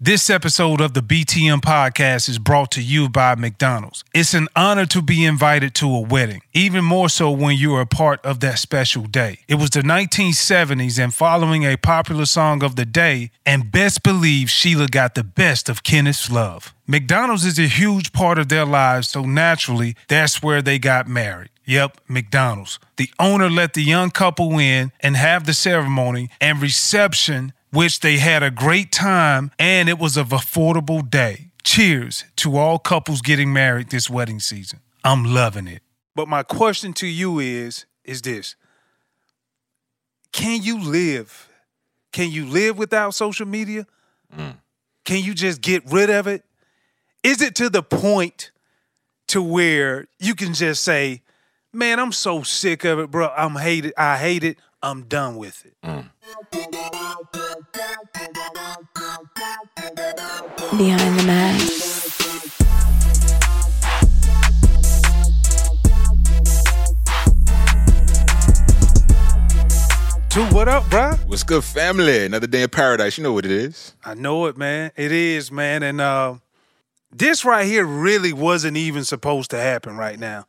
This episode of the BTM podcast is brought to you by McDonald's. It's an honor to be invited to a wedding, even more so when you are a part of that special day. It was the 1970s, and following a popular song of the day, and best believe Sheila got the best of Kenneth's love. McDonald's is a huge part of their lives, so naturally, that's where they got married. Yep, McDonald's. The owner let the young couple in and have the ceremony and reception which they had a great time and it was an affordable day. Cheers to all couples getting married this wedding season. I'm loving it. But my question to you is is this. Can you live? Can you live without social media? Mm. Can you just get rid of it? Is it to the point to where you can just say, "Man, I'm so sick of it, bro. I'm hate it. I hate it. I'm done with it." Mm. Behind the mask. Two, what up, bruh? What's good, family? Another day in paradise. You know what it is. I know it, man. It is, man. And uh, this right here really wasn't even supposed to happen right now.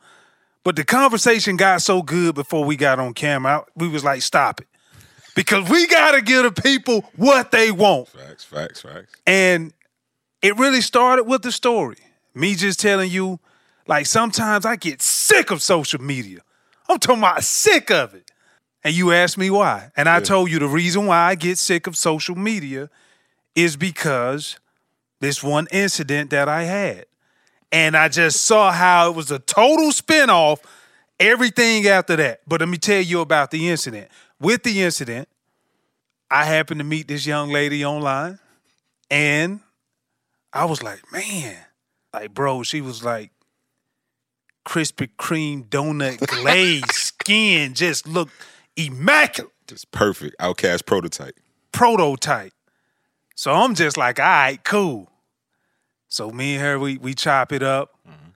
But the conversation got so good before we got on camera, I- we was like, stop it. Because we got to give the people what they want. Facts, facts, facts. And it really started with the story. Me just telling you, like, sometimes I get sick of social media. I'm talking about sick of it. And you asked me why. And I told you the reason why I get sick of social media is because this one incident that I had. And I just saw how it was a total spinoff, everything after that. But let me tell you about the incident. With the incident, I happened to meet this young lady online. And I was like, man, like, bro, she was like Krispy Kreme donut glazed skin, just looked immaculate, Just perfect. OutKast prototype. prototype. So I'm just like, all right, cool. So me and her, we we chop it up. Mm-hmm.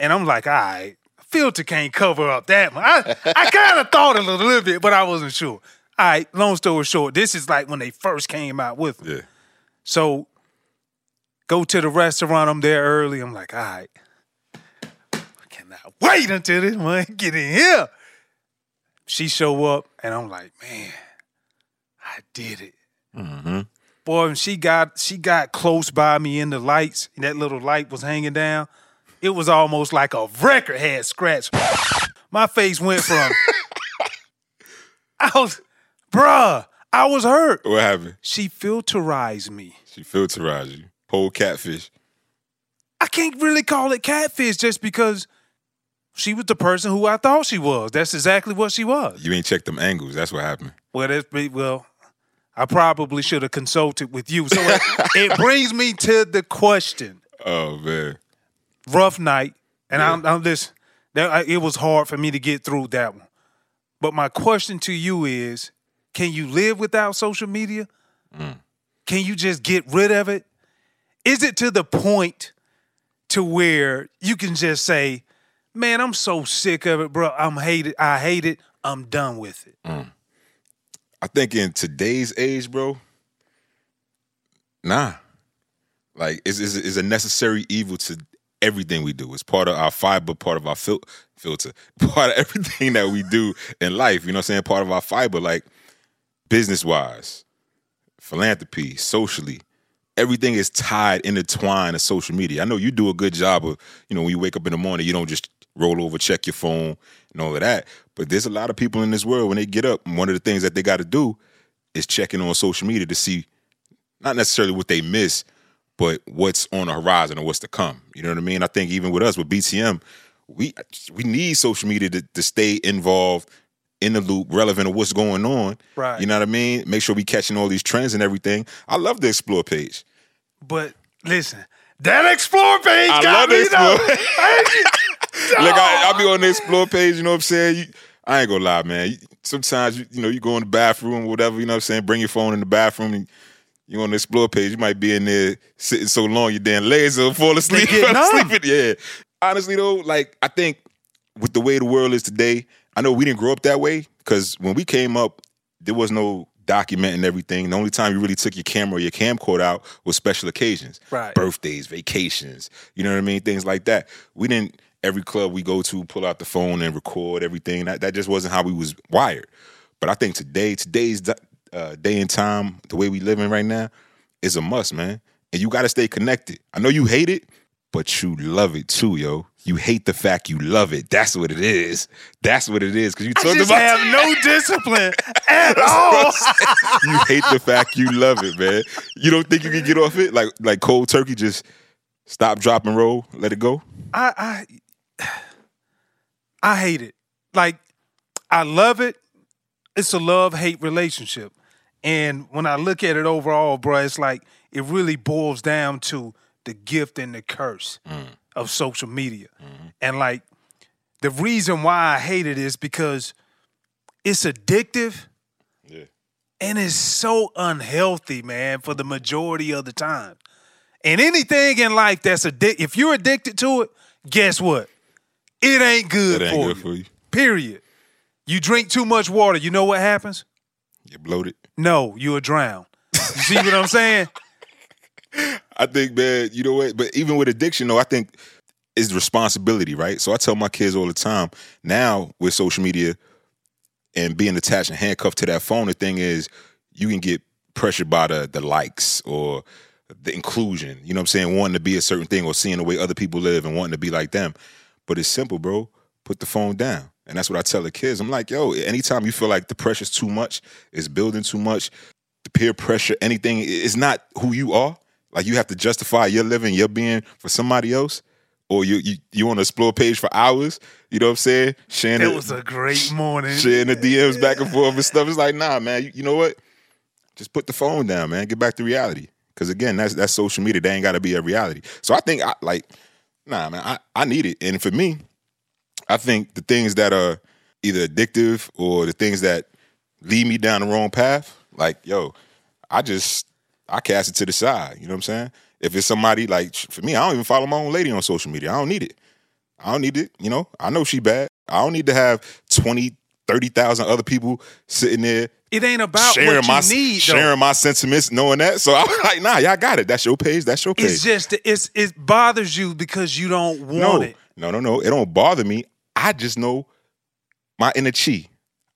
And I'm like, all right, filter can't cover up that much. I, I kind of thought a little, little bit, but I wasn't sure. All right, long story short, this is like when they first came out with it. Yeah. So go to the restaurant. I'm there early. I'm like, all right. I cannot wait until this one get in here. She show up and I'm like, man, I did it. Mm-hmm. Boy, when she got she got close by me in the lights, and that little light was hanging down. It was almost like a record had scratched. My face went from I was, bruh, I was hurt. What happened? She filterized me. She filterized you. Whole catfish. I can't really call it catfish just because she was the person who I thought she was. That's exactly what she was. You ain't checked them angles. That's what happened. Well, that's be- well. I probably should have consulted with you. So it, it brings me to the question: Oh man. Rough night, and I'm, I'm this. That I- it was hard for me to get through that one. But my question to you is: Can you live without social media? Mm. Can you just get rid of it? Is it to the point to where you can just say, "Man, I'm so sick of it, bro. I'm hate it. I hate it. I'm done with it." Mm. I think in today's age, bro, nah. Like it's, it's, it's a necessary evil to everything we do. It's part of our fiber, part of our fil- filter, part of everything that we do in life. You know what I'm saying? Part of our fiber, like business wise, philanthropy, socially. Everything is tied, intertwined to social media. I know you do a good job of, you know, when you wake up in the morning, you don't just roll over, check your phone, and all of that. But there's a lot of people in this world when they get up, one of the things that they got to do is checking on social media to see not necessarily what they miss, but what's on the horizon or what's to come. You know what I mean? I think even with us with BTM, we we need social media to, to stay involved in the loop, relevant of what's going on. Right. You know what I mean? Make sure we catching all these trends and everything. I love the explore page. But listen, that explore page I got love me though. Like I, I'll be on the explore page, you know what I'm saying? You, I ain't gonna lie, man. You- Sometimes you, you know you go in the bathroom, whatever, you know what I'm saying. Bring your phone in the bathroom, and you on the explore page. You might be in there sitting so long, your damn legs will fall asleep. Sleeping, yeah. Honestly though, like I think with the way the world is today, I know we didn't grow up that way because when we came up, there was no documenting everything. The only time you really took your camera or your camcorder out was special occasions, Right. birthdays, vacations. You know what I mean? Things like that. We didn't. Every club we go to, pull out the phone and record everything. That that just wasn't how we was wired. But I think today, today's uh, day and time, the way we living right now, is a must, man. And you got to stay connected. I know you hate it, but you love it too, yo. You hate the fact you love it. That's what it is. That's what it is. Because you talked just about have no discipline at all. you hate the fact you love it, man. You don't think you can get off it like like cold turkey. Just stop, drop, and roll. Let it go. I I I hate it. Like I love it. It's a love hate relationship, and when I look at it overall, bro, it's like it really boils down to the gift and the curse mm. of social media, mm-hmm. and like the reason why I hate it is because it's addictive. Yeah. And it's so unhealthy, man, for the majority of the time. And anything in life that's addicted, if you're addicted to it, guess what? It ain't good, It ain't for, good you. for you. Period. You drink too much water, you know what happens? You're bloated. No, you'll drown. You see what I'm saying? I think, man, you know what? But even with addiction, though, I think it's responsibility, right? So I tell my kids all the time now with social media and being attached and handcuffed to that phone, the thing is you can get pressured by the the likes or the inclusion. You know what I'm saying? Wanting to be a certain thing or seeing the way other people live and wanting to be like them. But it's simple, bro. Put the phone down. And that's what I tell the kids. I'm like, yo, anytime you feel like the pressure's too much, it's building too much, the peer pressure, anything, it's not who you are. Like you have to justify your living, your being for somebody else. Or you you you on a explore page for hours, you know what I'm saying? Sharing It the- was a great morning. sharing the DMs back and forth and stuff. It's like, nah, man, you, you know what? Just put the phone down, man. Get back to reality. Cause again, that's that's social media. They ain't gotta be a reality. So I think I like, nah, man, I, I need it. And for me, I think the things that are either addictive or the things that lead me down the wrong path, like, yo, I just I cast it to the side. You know what I'm saying? If it's somebody like for me, I don't even follow my own lady on social media. I don't need it. I don't need it. You know, I know she bad. I don't need to have 20, 30,000 other people sitting there It ain't about sharing what you my need, though. sharing my sentiments, knowing that. So I'm like, nah, y'all got it. That's your page. That's your page. It's just it's it bothers you because you don't want no, it. no, no, no. It don't bother me. I just know my inner chi.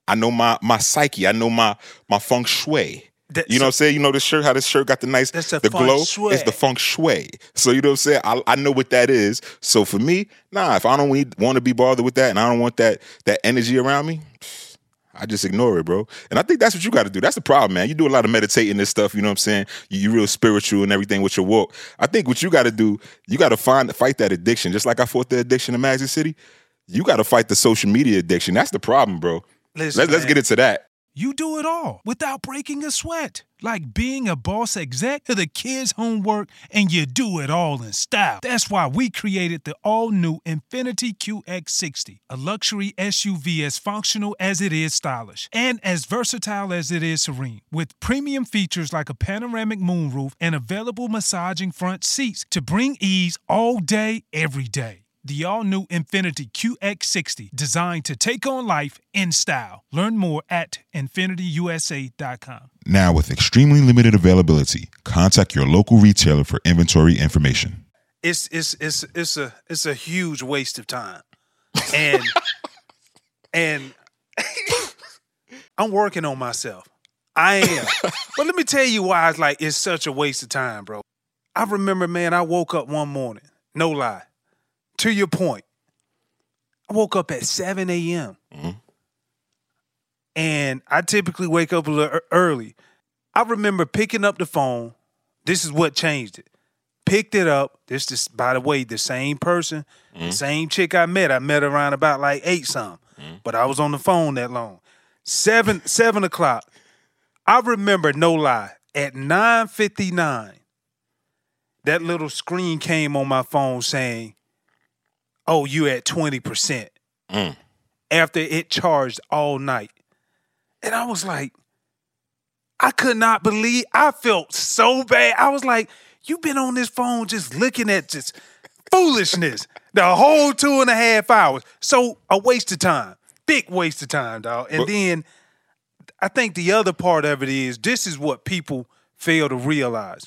I know my my psyche. I know my my feng shui. That- You know what I'm saying? You know this shirt, how this shirt got the nice That's the the glow. shui. It's the feng shui. So you know what I'm saying? I, I know what that is. So for me, nah, if I don't want to be bothered with that and I don't want that that energy around me, I just ignore it, bro. And I think that's what you got to do. That's the problem, man. You do a lot of meditating and stuff, you know what I'm saying? You, you real spiritual and everything with your walk. I think what you got to do, you got to find fight that addiction. Just like I fought the addiction in Magic City, you got to fight the social media addiction. That's the problem, bro. Listen, Let's, let's get into that. You do it all without breaking a sweat. Like being a boss exec to the kids' homework, and you do it all in style. That's why we created the all new Infiniti QX60, a luxury SUV as functional as it is stylish and as versatile as it is serene. With premium features like a panoramic moonroof and available massaging front seats to bring ease all day, every day. The all new Infiniti QX60, designed to take on life in style. Learn more at infinitiusa.com. Now, with extremely limited availability, contact your local retailer for inventory information. it's it's it's it's a it's a huge waste of time. And and I'm working on myself. I am. but let me tell you why it's like it's such a waste of time, bro. I remember, man, I woke up one morning, no lie. To your point, I woke up at 7 a.m. Mm-hmm. And I typically wake up a little early. I remember picking up the phone. This is what changed it picked it up. This is, by the way, the same person, the mm-hmm. same chick I met. I met around about like eight some, mm-hmm. but I was on the phone that long. Seven seven o'clock. I remember, no lie, at nine fifty nine, that little screen came on my phone saying, "Oh, you at twenty percent." Mm. After it charged all night, and I was like. I could not believe I felt so bad. I was like, you've been on this phone just looking at just foolishness the whole two and a half hours. So a waste of time. Big waste of time, dog. And But- then I think the other part of it is this is what people fail to realize.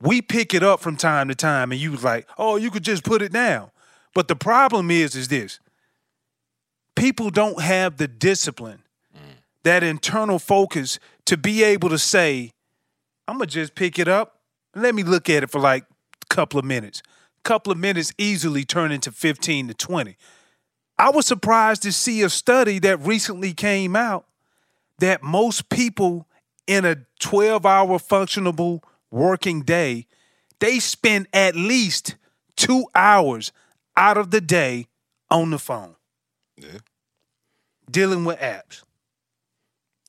We pick it up from time to time, and you was like, oh, you could just put it down. But the problem is, is this people don't have the discipline, mm. that internal focus to be able to say, I'm gonna just pick it up. Let me look at it for like a couple of minutes. A couple of minutes easily turn into 15 to 20. I was surprised to see a study that recently came out that most people in a 12 hour functionable working day, they spend at least two hours out of the day on the phone Yeah. dealing with apps.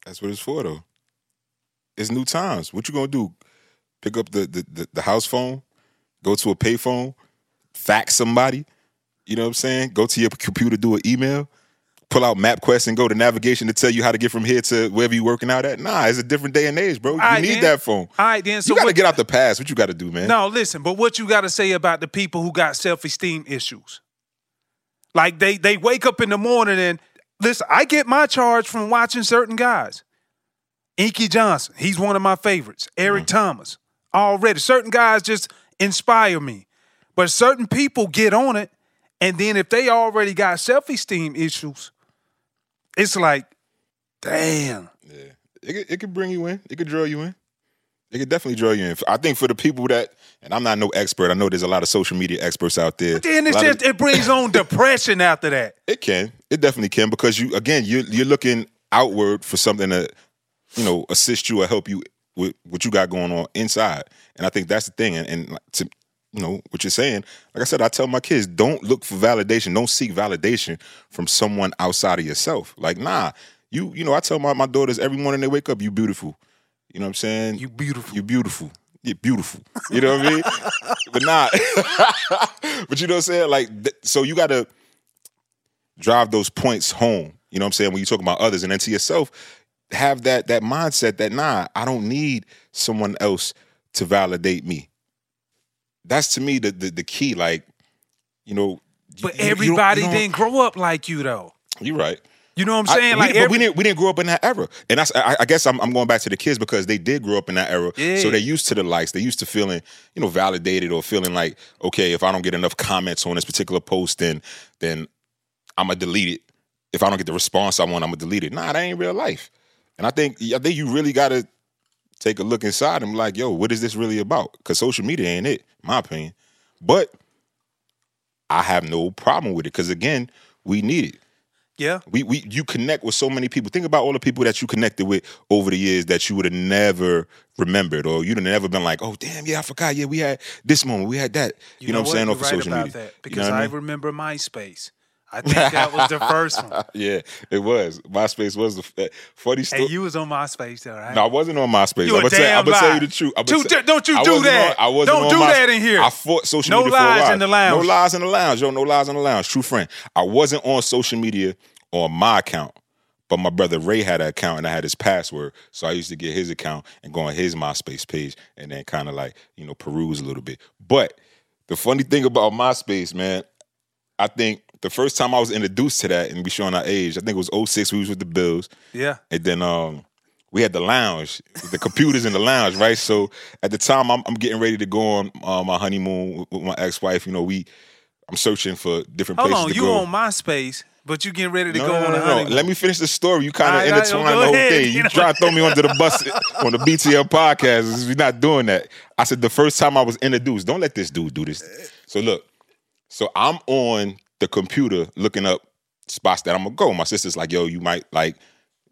That's what it's for, though. It's new times. What you gonna do? Pick up the the, the, the house phone, go to a payphone, fax somebody. You know what I'm saying? Go to your computer, do an email, pull out MapQuest, and go to navigation to tell you how to get from here to wherever you're working out at. Nah, it's a different day and age, bro. You right, need then. that phone. All right, then. So you gotta get out the past. What you gotta do, man? No, listen, but what you got to say about the people who got self esteem issues? Like they they wake up in the morning and listen. I get my charge from watching certain guys. Inky Johnson, he's one of my favorites. Eric mm-hmm. Thomas, already certain guys just inspire me, but certain people get on it, and then if they already got self esteem issues, it's like, damn. Yeah, it could, it could bring you in. It could draw you in. It could definitely draw you in. I think for the people that, and I'm not no expert. I know there's a lot of social media experts out there. But then it's lot of- just it brings on depression after that. It can. It definitely can because you again you're you're looking outward for something to, you know, assist you or help you with what you got going on inside. And I think that's the thing. And, and to you know what you're saying, like I said, I tell my kids don't look for validation. Don't seek validation from someone outside of yourself. Like nah, you you know I tell my my daughters every morning they wake up, you beautiful. You know what I'm saying? You beautiful. You beautiful. You're beautiful. You know what I mean? but not. but you know what I'm saying? Like, th- so you got to drive those points home. You know what I'm saying? When you talk about others, and then to yourself, have that that mindset that nah, I don't need someone else to validate me. That's to me the the, the key. Like, you know, But you- you don't- everybody you don't- didn't grow up like you though. You're right. You know what I'm I- saying? we, like but every, we didn't we didn't grow up in that era, and that's I, I guess I'm, I'm going back to the kids because they did grow up in that era, Yeah. so they're used to the likes. They're used to feeling you know validated or feeling like okay, if I don't get enough comments on this particular post, then then I'm gonna delete it. If I don't get the response I want, I'm gonna delete it. Nah, that ain't real life. And I think I think you really gotta take a look inside and be like, yo, what is this really about? Because social media ain't it, in my opinion. But I have no problem with it because again, we need it. yeah. We we you connect with so many people. Think about all the people that you connected with over the years that you would have never remembered, or you'd have never been like, "Oh, damn, yeah, I forgot. Yeah, we had this moment, we had that." You, know, what I'm saying? Off of right social media, that You because know what I, I mean? remember MySpace. I think that was the first one. yeah, it was. MySpace was the uh, funny story. And you was on MySpace though, right? no, I wasn't on MySpace. You I'm gonna, tell, tell you the truth. I'm Dude, gonna don't you do that. On, I wasn't Don't on do My- that in here. I fought social No media for a lies in the lounge. No lies in the lounge. Yo, no lies in the lounge. True friend. I wasn't on social media on my account. But my brother Ray had an account and I had his password. So I used to get his account and go on his MySpace page and then kind of like, you know, peruse a little bit. But the funny thing about MySpace, man, I think the first time I was introduced to that and we showing our age, I think it was 06, we was with the Bills. yeah. And then um we had the lounge, the computers in the lounge, right? So at the time I'm, I'm getting ready to go on uh, my honeymoon with, with my ex-wife. You know, we I'm searching for different Hold places on, to you go. on MySpace, but you getting ready to no, go no, on no, a no. honeymoon. Let me finish the story. You kind of intertwine the whole ahead. thing. You You know- try to throw me under the bus on the BTL podcast. We're not doing that. I said the first time I was introduced, don't let this dude do this. So look, so I'm on the computer looking up spots that I'm gonna go. My sister's like, yo, you might like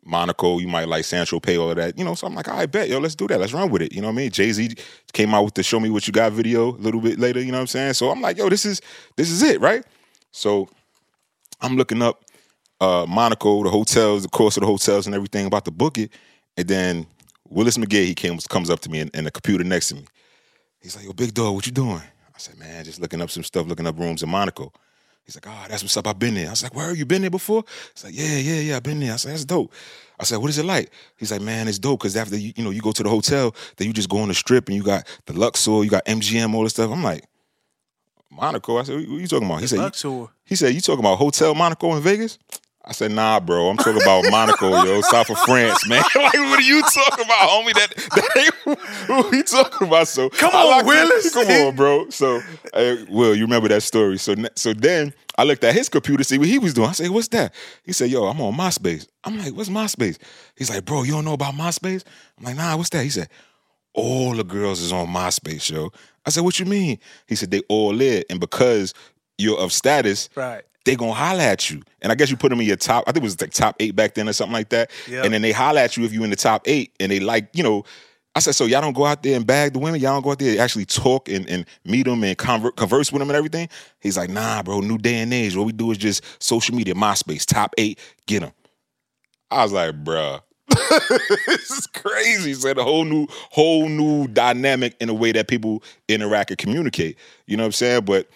Monaco, you might like Saint-Tropez, all of that. You know, so I'm like, I bet, yo, let's do that. Let's run with it. You know what I mean? Jay-Z came out with the Show Me What You Got video a little bit later, you know what I'm saying? So I'm like, yo, this is this is it, right? So I'm looking up uh Monaco, the hotels, the course of the hotels and everything about to book it. And then Willis McGahee, he came, comes up to me in, and the computer next to me. He's like, yo, big dog, what you doing? I said, man, just looking up some stuff, looking up rooms in Monaco. He's like, oh, that's what's up. I've been there. I was like, where have you been there before? He's like, yeah, yeah, yeah, I've been there. I said, that's dope. I said, what is it like? He's like, man, it's dope because after you, you know, you go to the hotel, then you just go on the strip and you got the Luxor, you got MGM, all this stuff. I'm like, Monaco. I said, what are you talking about? He said, Luxor. he said, you talking about Hotel Monaco in Vegas? I said, nah, bro. I'm talking about Monaco, yo, south of France, man. like, what are you talking about, homie? That, that ain't what we talking about. So Come on, Willis. Come on, bro. So, uh, Will, you remember that story? So, so then I looked at his computer, see what he was doing. I said, what's that? He said, yo, I'm on MySpace. I'm like, what's MySpace? He's like, bro, you don't know about MySpace? I'm like, nah, what's that? He said, all the girls is on MySpace, yo. I said, what you mean? He said, they all there. And because you're of status, Right. They gonna holler at you. And I guess you put them in your top, I think it was like top eight back then or something like that. Yeah. And then they holler at you if you in the top eight and they like, you know, I said, so y'all don't go out there and bag the women? Y'all don't go out there and actually talk and, and meet them and conver- converse with them and everything? He's like, nah, bro, new day and age. What we do is just social media, MySpace, top eight, get them. I was like, bruh. this is crazy. It's like a whole new, whole new dynamic in the way that people interact and communicate. You know what I'm saying? But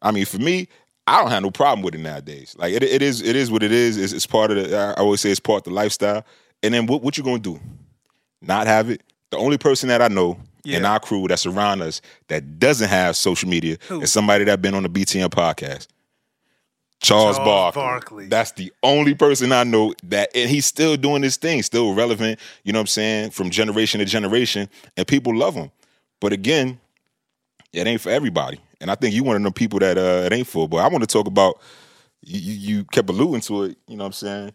I mean, for me, I don't have no problem with it nowadays. Like it, it is, it is what it is. It's, it's part of the. I always say it's part of the lifestyle. And then what, what you gonna do? Not have it? The only person that I know in our crew that's around us that doesn't have social media Who? is somebody that been on the BTM podcast. Charles, Charles Barkley. Barkley. That's the only person I know that, and he's still doing this thing, still relevant. You know what I'm saying? From generation to generation, and people love him. But again, it ain't for everybody. And I think you one of them people that uh, it ain't for. But I want to talk about you, you. Kept alluding to it. You know what I'm saying?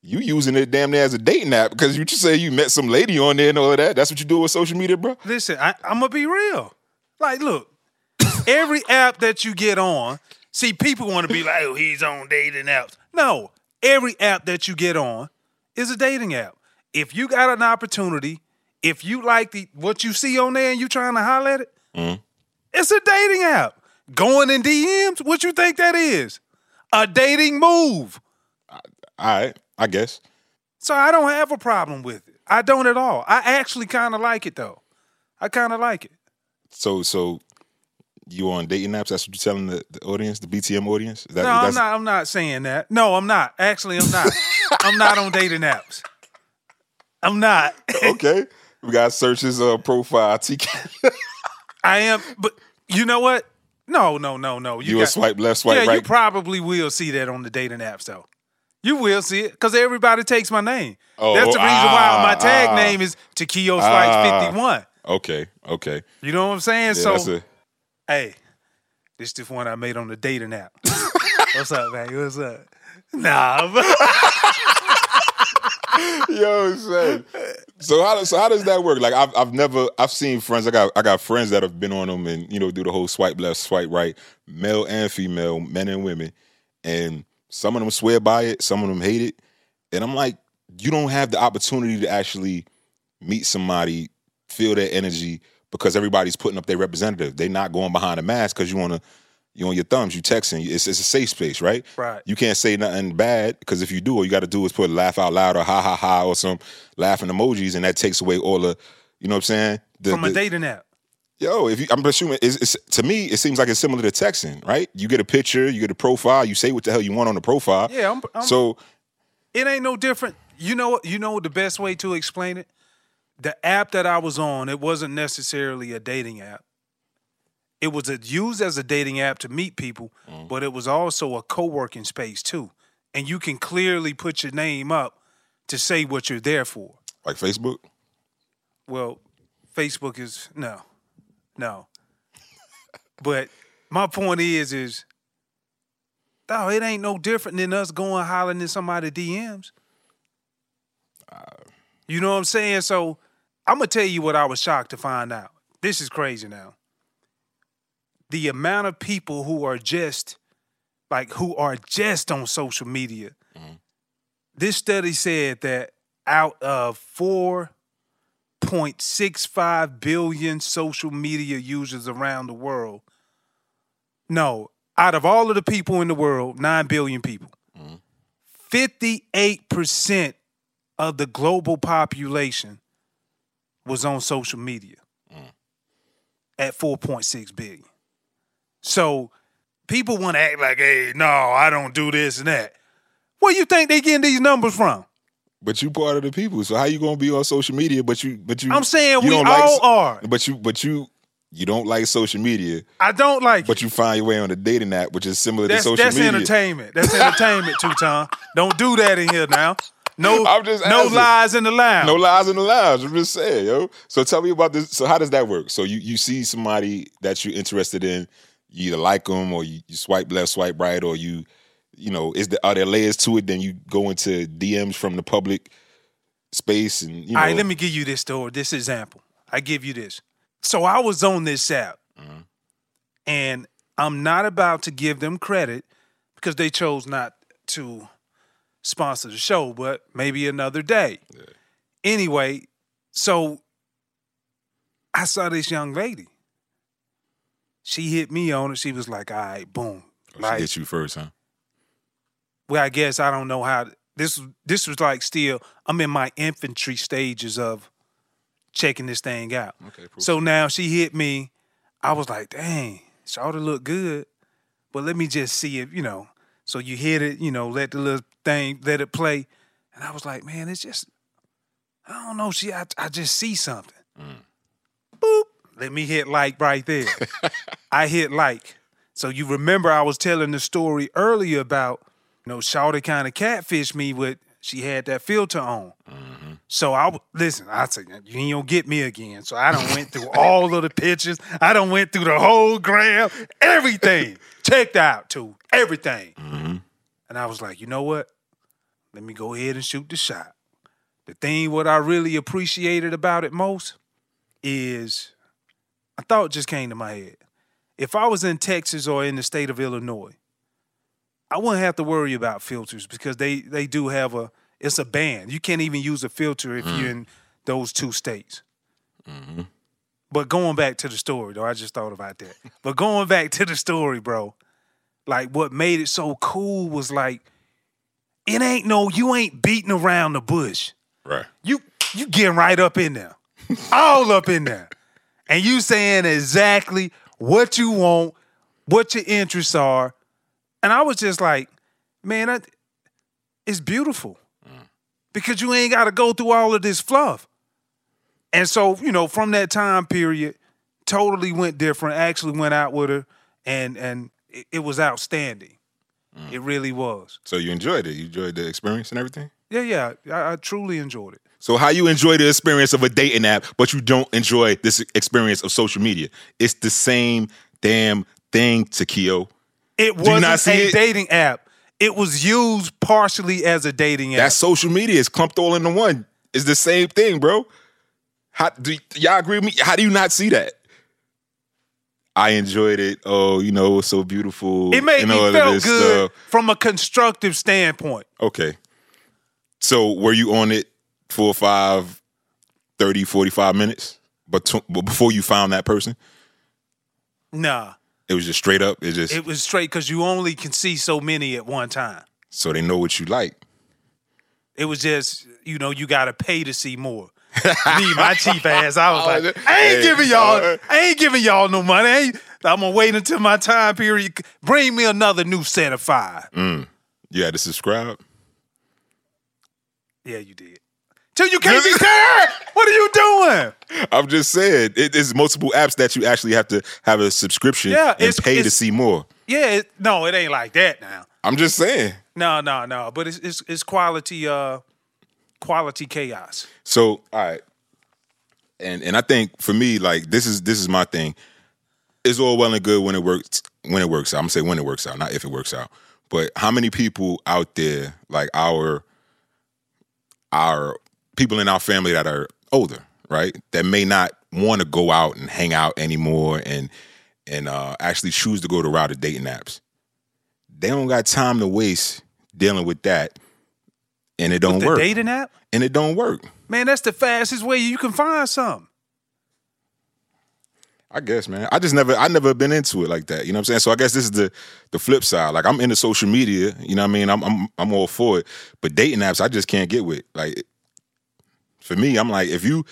You using it damn near as a dating app because you just say you met some lady on there and all of that. That's what you do with social media, bro. Listen, I, I'm gonna be real. Like, look, every app that you get on, see, people want to be like, "Oh, he's on dating apps." No, every app that you get on is a dating app. If you got an opportunity, if you like the what you see on there and you trying to holler at it, it's a dating app. Going in DMs, what you think that is? A dating move. All right, I guess. So I don't have a problem with it. I don't at all. I actually kind of like it though. I kind of like it. So, so you on dating apps? That's what you're telling the, the audience, the BTM audience? That, No, I'm not. I'm not saying that. No, I'm not. Actually, I'm not. I'm not on dating apps. I'm not. Okay, we got to search his uh, profile. TK, I am. But you know what? No, no, no, no. you, a got- swipe left, swipe yeah, you probably will see that on the dating apps though. You will see it because everybody takes my name. Oh, That's the reason why my ah, tag ah. name is Takeo Ah. 51. okay, okay. You know what I'm saying? Yeah, so, a, hey, this is the one I made on the dating app. What's up, man? What's up? Nah, but- Yo, son. So how does so how does that work? Like I've I've never I've seen friends. I got I got friends that have been on them and you know do the whole swipe left, swipe right, male and female, men and women, and some of them swear by it, some of them hate it, and I'm like, you don't have the opportunity to actually meet somebody, feel their energy because everybody's putting up their representative. They're not going behind a mask because you want to. You on your thumbs, you texting. It's, it's a safe space, right? Right. You can't say nothing bad because if you do, all you got to do is put laugh out loud or ha ha ha or some laughing emojis, and that takes away all the, you know what I'm saying? The- from a the- dating app. Yo, if you, I'm assuming, it's, it's, to me, it seems like it's similar to texting, right? You get a picture, you get a profile, you say what the hell you want on the profile. Yeah, I'm, I'm, So it ain't no different. You know what? You know the best way to explain it? The app that I was on, it wasn't necessarily a dating app. It was a, used as a dating app to meet people, mm-hmm. but it was also a co-working space too. And you can clearly put your name up to say what you're there for. like Facebook, Well, Facebook is no, no. but my point is, is oh, it ain't no different than us going hollering in somebody DMs. Uh. You know what I'm saying? So I'm gonna tell you what I was shocked to find out. This is crazy now. The amount of people who are just like who are just on social media. Mm-hmm. This study said that out of 4.65 billion social media users around the world. No, out of all of the people in the world, 9 billion people, mm-hmm. 58% of the global population was on social media mm. at 4.6 billion. So people want to act like, hey, no, I don't do this and that. Where you think they getting these numbers from? but you part of the people. So how you gonna be on social media? But you, but you, I'm saying you we all like, are. But you, but you, you don't like social media, I don't like but it. you find your way on a dating app, which is similar That's to social that's media. That's entertainment. That's entertainment, Two Time. Don't do that in here now. No, I'm just no asking. lies in the lounge. No lies in the lounge. I'm just saying, yo. So tell me about this. So how does that work? So you you see somebody that you're interested in, you either like them or you, you swipe left, swipe right, or you, you know, is there are there layers to it? Then you go into DMs from the public space, and you know. All right, let me give you this story, this example. I give you this. So I was on this app, Mm-hmm. and I'm not about to give them credit because they chose not to sponsor the show, but maybe another day. Anyway, so I saw this young lady. She hit me on it. She was like, "All right, boom." Oh, she Like, hit you first, huh? well, I guess I don't know how this this was like still I'm in my infantry stages of checking this thing out. Okay, So now she hit me. I was like, dang, she ought to look good. But let me just see if, you know. So you hit it, you know, let the little thing, let it play. And I was like, man, it's just, I don't know. She I, I just see something. Mm. Boop. Let me hit like right there. I hit like. So you remember I was telling the story earlier about, you know, Shawty kind of catfished me with she had that filter on. Mm-hmm. So I listen. I said you ain't gonna get me again. So I don't went through all of the pictures. I don't went through the whole gram, everything checked out to everything. Mm-hmm. And I was like, you know what? Let me go ahead and shoot the shot. The thing what I really appreciated about it most is I thought just came to my head. If I was in Texas or in the state of Illinois, I wouldn't have to worry about filters because they they do have a it's a ban. You can't even use a filter if you're mm. in those two states. Mm-hmm. But going back to the story, though, I just thought about that. but going back to the story, bro, like what made it so cool was like, it ain't no, you ain't beating around the bush. Right. You you getting right up in there, all up in there, and you saying exactly what you want, what your interests are, and I was just like, man, that, it's beautiful mm. because you ain't got to go through all of this fluff. And so, you know, from that time period, totally went different. Actually went out with her, and and it, it was outstanding. Mm. It really was. So you enjoyed it. You enjoyed the experience and everything. Yeah, yeah. I, I truly enjoyed it. So how you enjoy the experience of a dating app, but you don't enjoy this experience of social media? It's the same damn thing, Takeo. It wasn't a it? dating app. It was used partially as a dating app. That's social media. is clumped all into one. It's the same thing, bro. How do y- y'all agree with me? How do you not see that? I enjoyed it. Oh, you know, it was so beautiful. it made me feel good stuff. from a constructive standpoint. Okay. So were you on it for five, 30, 45 minutes? But, but before you found that person, Nah, it was just straight up. It just it was straight because you only can see so many at one time. so they know what you like. It was just, you know, you got to pay to see more. me, my cheap ass, I was like, I ain't hey, giving y'all, I ain't giving y'all no money. I'm gonna wait until my time period. Bring me another new set of five. Mm. You had to subscribe. Yeah, you did. Till you can't be there. What are you doing? I'm just saying, it is multiple apps that you actually have to have a subscription Yeah, and it's- pay to see more. Yeah, it, no, it ain't like that now. I'm just saying. No, no, no. But it's it's, it's quality uh quality chaos. So, all right. And and I think for me, like this is this is my thing. It's all well and good when it works when it works out. I'm gonna say when it works out, not if it works out. But how many people out there, like our our people in our family that are older, right? That may not want to go out and hang out anymore and and uh, actually choose to go the route of dating apps. They don't got time to waste dealing with that, and it don't The work. dating app? and it don't work. Man, that's the fastest way you can find some. I guess, man. I just never, I never been into it like that. You know what I'm saying? So I guess this is the the flip side. Like I'm into social media. You know what I mean? I'm I'm I'm all for it. But dating apps, I just can't get with. Like for me, I'm like, if you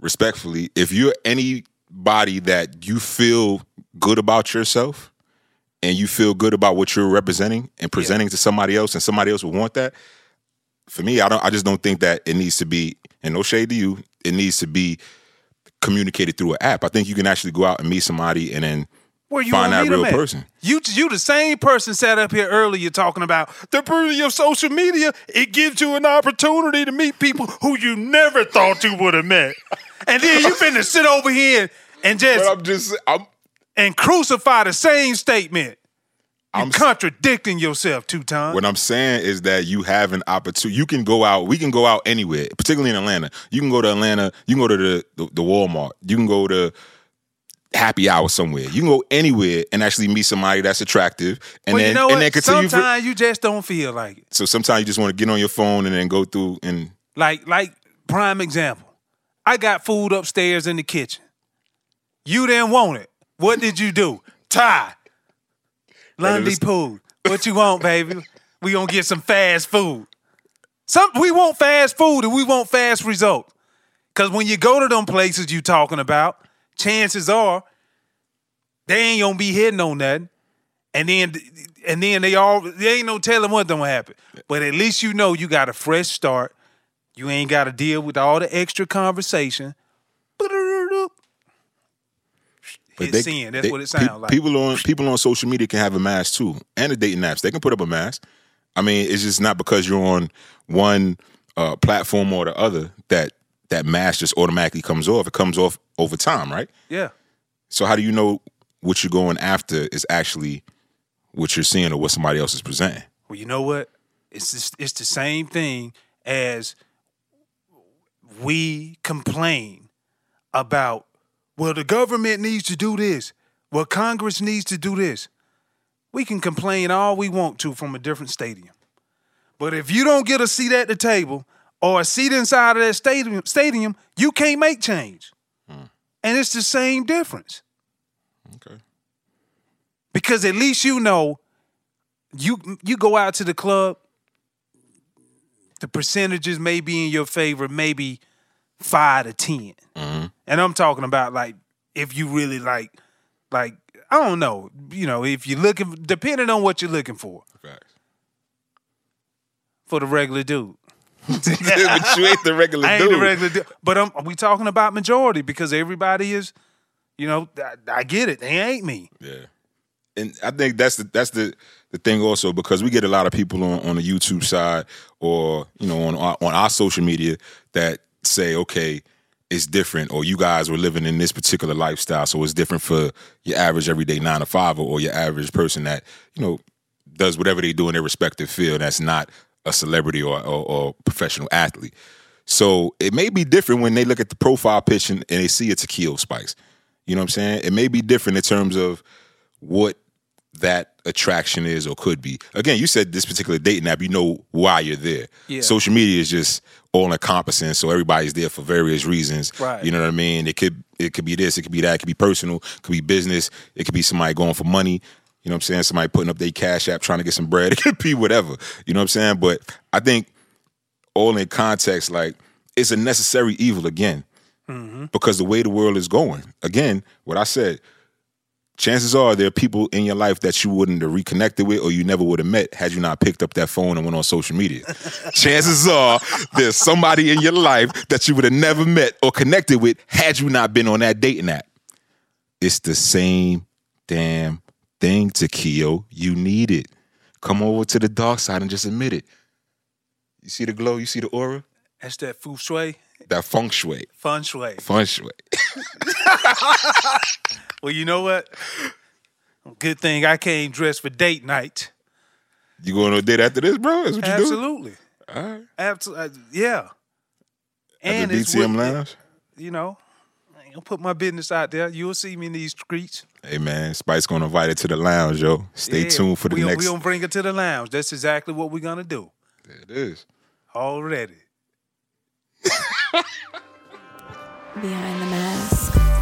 respectfully, if you're anybody that you feel good about yourself and you feel good about what you're representing and presenting to somebody else, and somebody else would want that. For me, I don't. I just don't think that it needs to be. And no shade to you, it needs to be communicated through an app. I think you can actually go out and meet somebody and then Where you find that real person. You you the same person sat up here earlier talking about the beauty of social media. It gives you an opportunity to meet people who you never thought you would have met, and then you finna sit over here and just But I'm just I'm and crucify the same statement. You I'm contradicting yourself two times. What I'm saying is that you have an opportunity. You can go out. We can go out anywhere, particularly in Atlanta. You can go to Atlanta. You can go to the the, the Walmart. You can go to happy hour somewhere. You can go anywhere and actually meet somebody that's attractive, and well, then you know and then continue. For, Sometimes you just don't feel like it. so sometimes you just want to get on your phone and then go through and Like, like prime example. I got food upstairs in the kitchen. You didn't want it. What did you do? Ty. Lundy Pool. What you want, baby? We gonna get some fast food. Some we want fast food and we want fast results. Cause when you go to them places you talking about, chances are they ain't gonna be hitting on nothing. And then and then they all they ain't no telling what gonna happen. But at least you know you got a fresh start. You ain't got to deal with all the extra conversation. But they- send. That's they- what it pe- sounds like. People on people on social media can have a mask too, and the dating apps they can put up a mask. I mean, it's just not because you're on one uh, platform or the other that that mask just automatically comes off. It comes off over time, right? yeah. So how do you know what you're going after is actually what you're seeing or what somebody else is presenting? Well, you know what? It's just, it's the same thing as we complain about. Well, the government needs to do this. Well, Congress needs to do this. We can complain all we want to from a different stadium, but if you don't get a seat at the table or a seat inside of that stadium, stadium, you can't make change. Hmm. And it's the same difference Okay. because at least you know you you go out to the club the percentages may be in your favor maybe 5 to 10 mm-hmm. and i'm talking about like if you really like like i don't know you know if you're looking depending on what you're looking for Facts. for the regular dude but you ain't the regular I ain't dude. the regular dude. But um, we talking about majority because everybody is you know I, I get it. They ain't me. Yeah. And I think that's the that's the the thing also because we get a lot of people on, on the YouTube side or you know on our, on our social media that say okay it's different or you guys were living in this particular lifestyle. So it's different for your average everyday 9 to 5 or, or your average person that you know does whatever they do in their respective field that's not a celebrity or or, or professional athlete. So it may be different when they look at the profile pitch and, and they see a Takeo Spikes. You know what I'm saying? It may be different in terms of what that attraction is or could be. Again, you said this particular dating app, you know why you're there. Yeah. Social media is just all encompassing, so everybody's there for various reasons. Right. You know what I mean? It could it could be this, it could be that, it could be personal, it could be business, it could be somebody going for money. You know what I'm saying? Somebody putting up their cash app trying to get some bread. It could be whatever. You know what I'm saying? But I think all in context, like it's a necessary evil again. Mm-hmm. Because the way the world is going. Again, what I said, chances are there are people in your life that you wouldn't have reconnected with or you never would have met had you not picked up that phone and went on social media. chances are there's somebody in your life that you would have never met or connected with had you not been on that dating app. It's the same damn thing, Takeo. You need it. Come over to the dark side and just admit it. You see the glow? You see the aura? that's that feng shui That feng shui. feng shui Feng shui. well you know what good thing i came dressed for date night You going on a date after this, bro? Is what you doing? Absolutely. All right. Absolutely. Uh, yeah. At the it's BTM with- Lounge? You know, I ain't gonna put my business out there. You'll see me in these streets. Hey man, Spice gonna invite it to the lounge, yo. Stay Yeah, tuned for the we, next. We gonna bring it to the lounge. That's exactly what we're gonna do There it is. already. Behind the mask.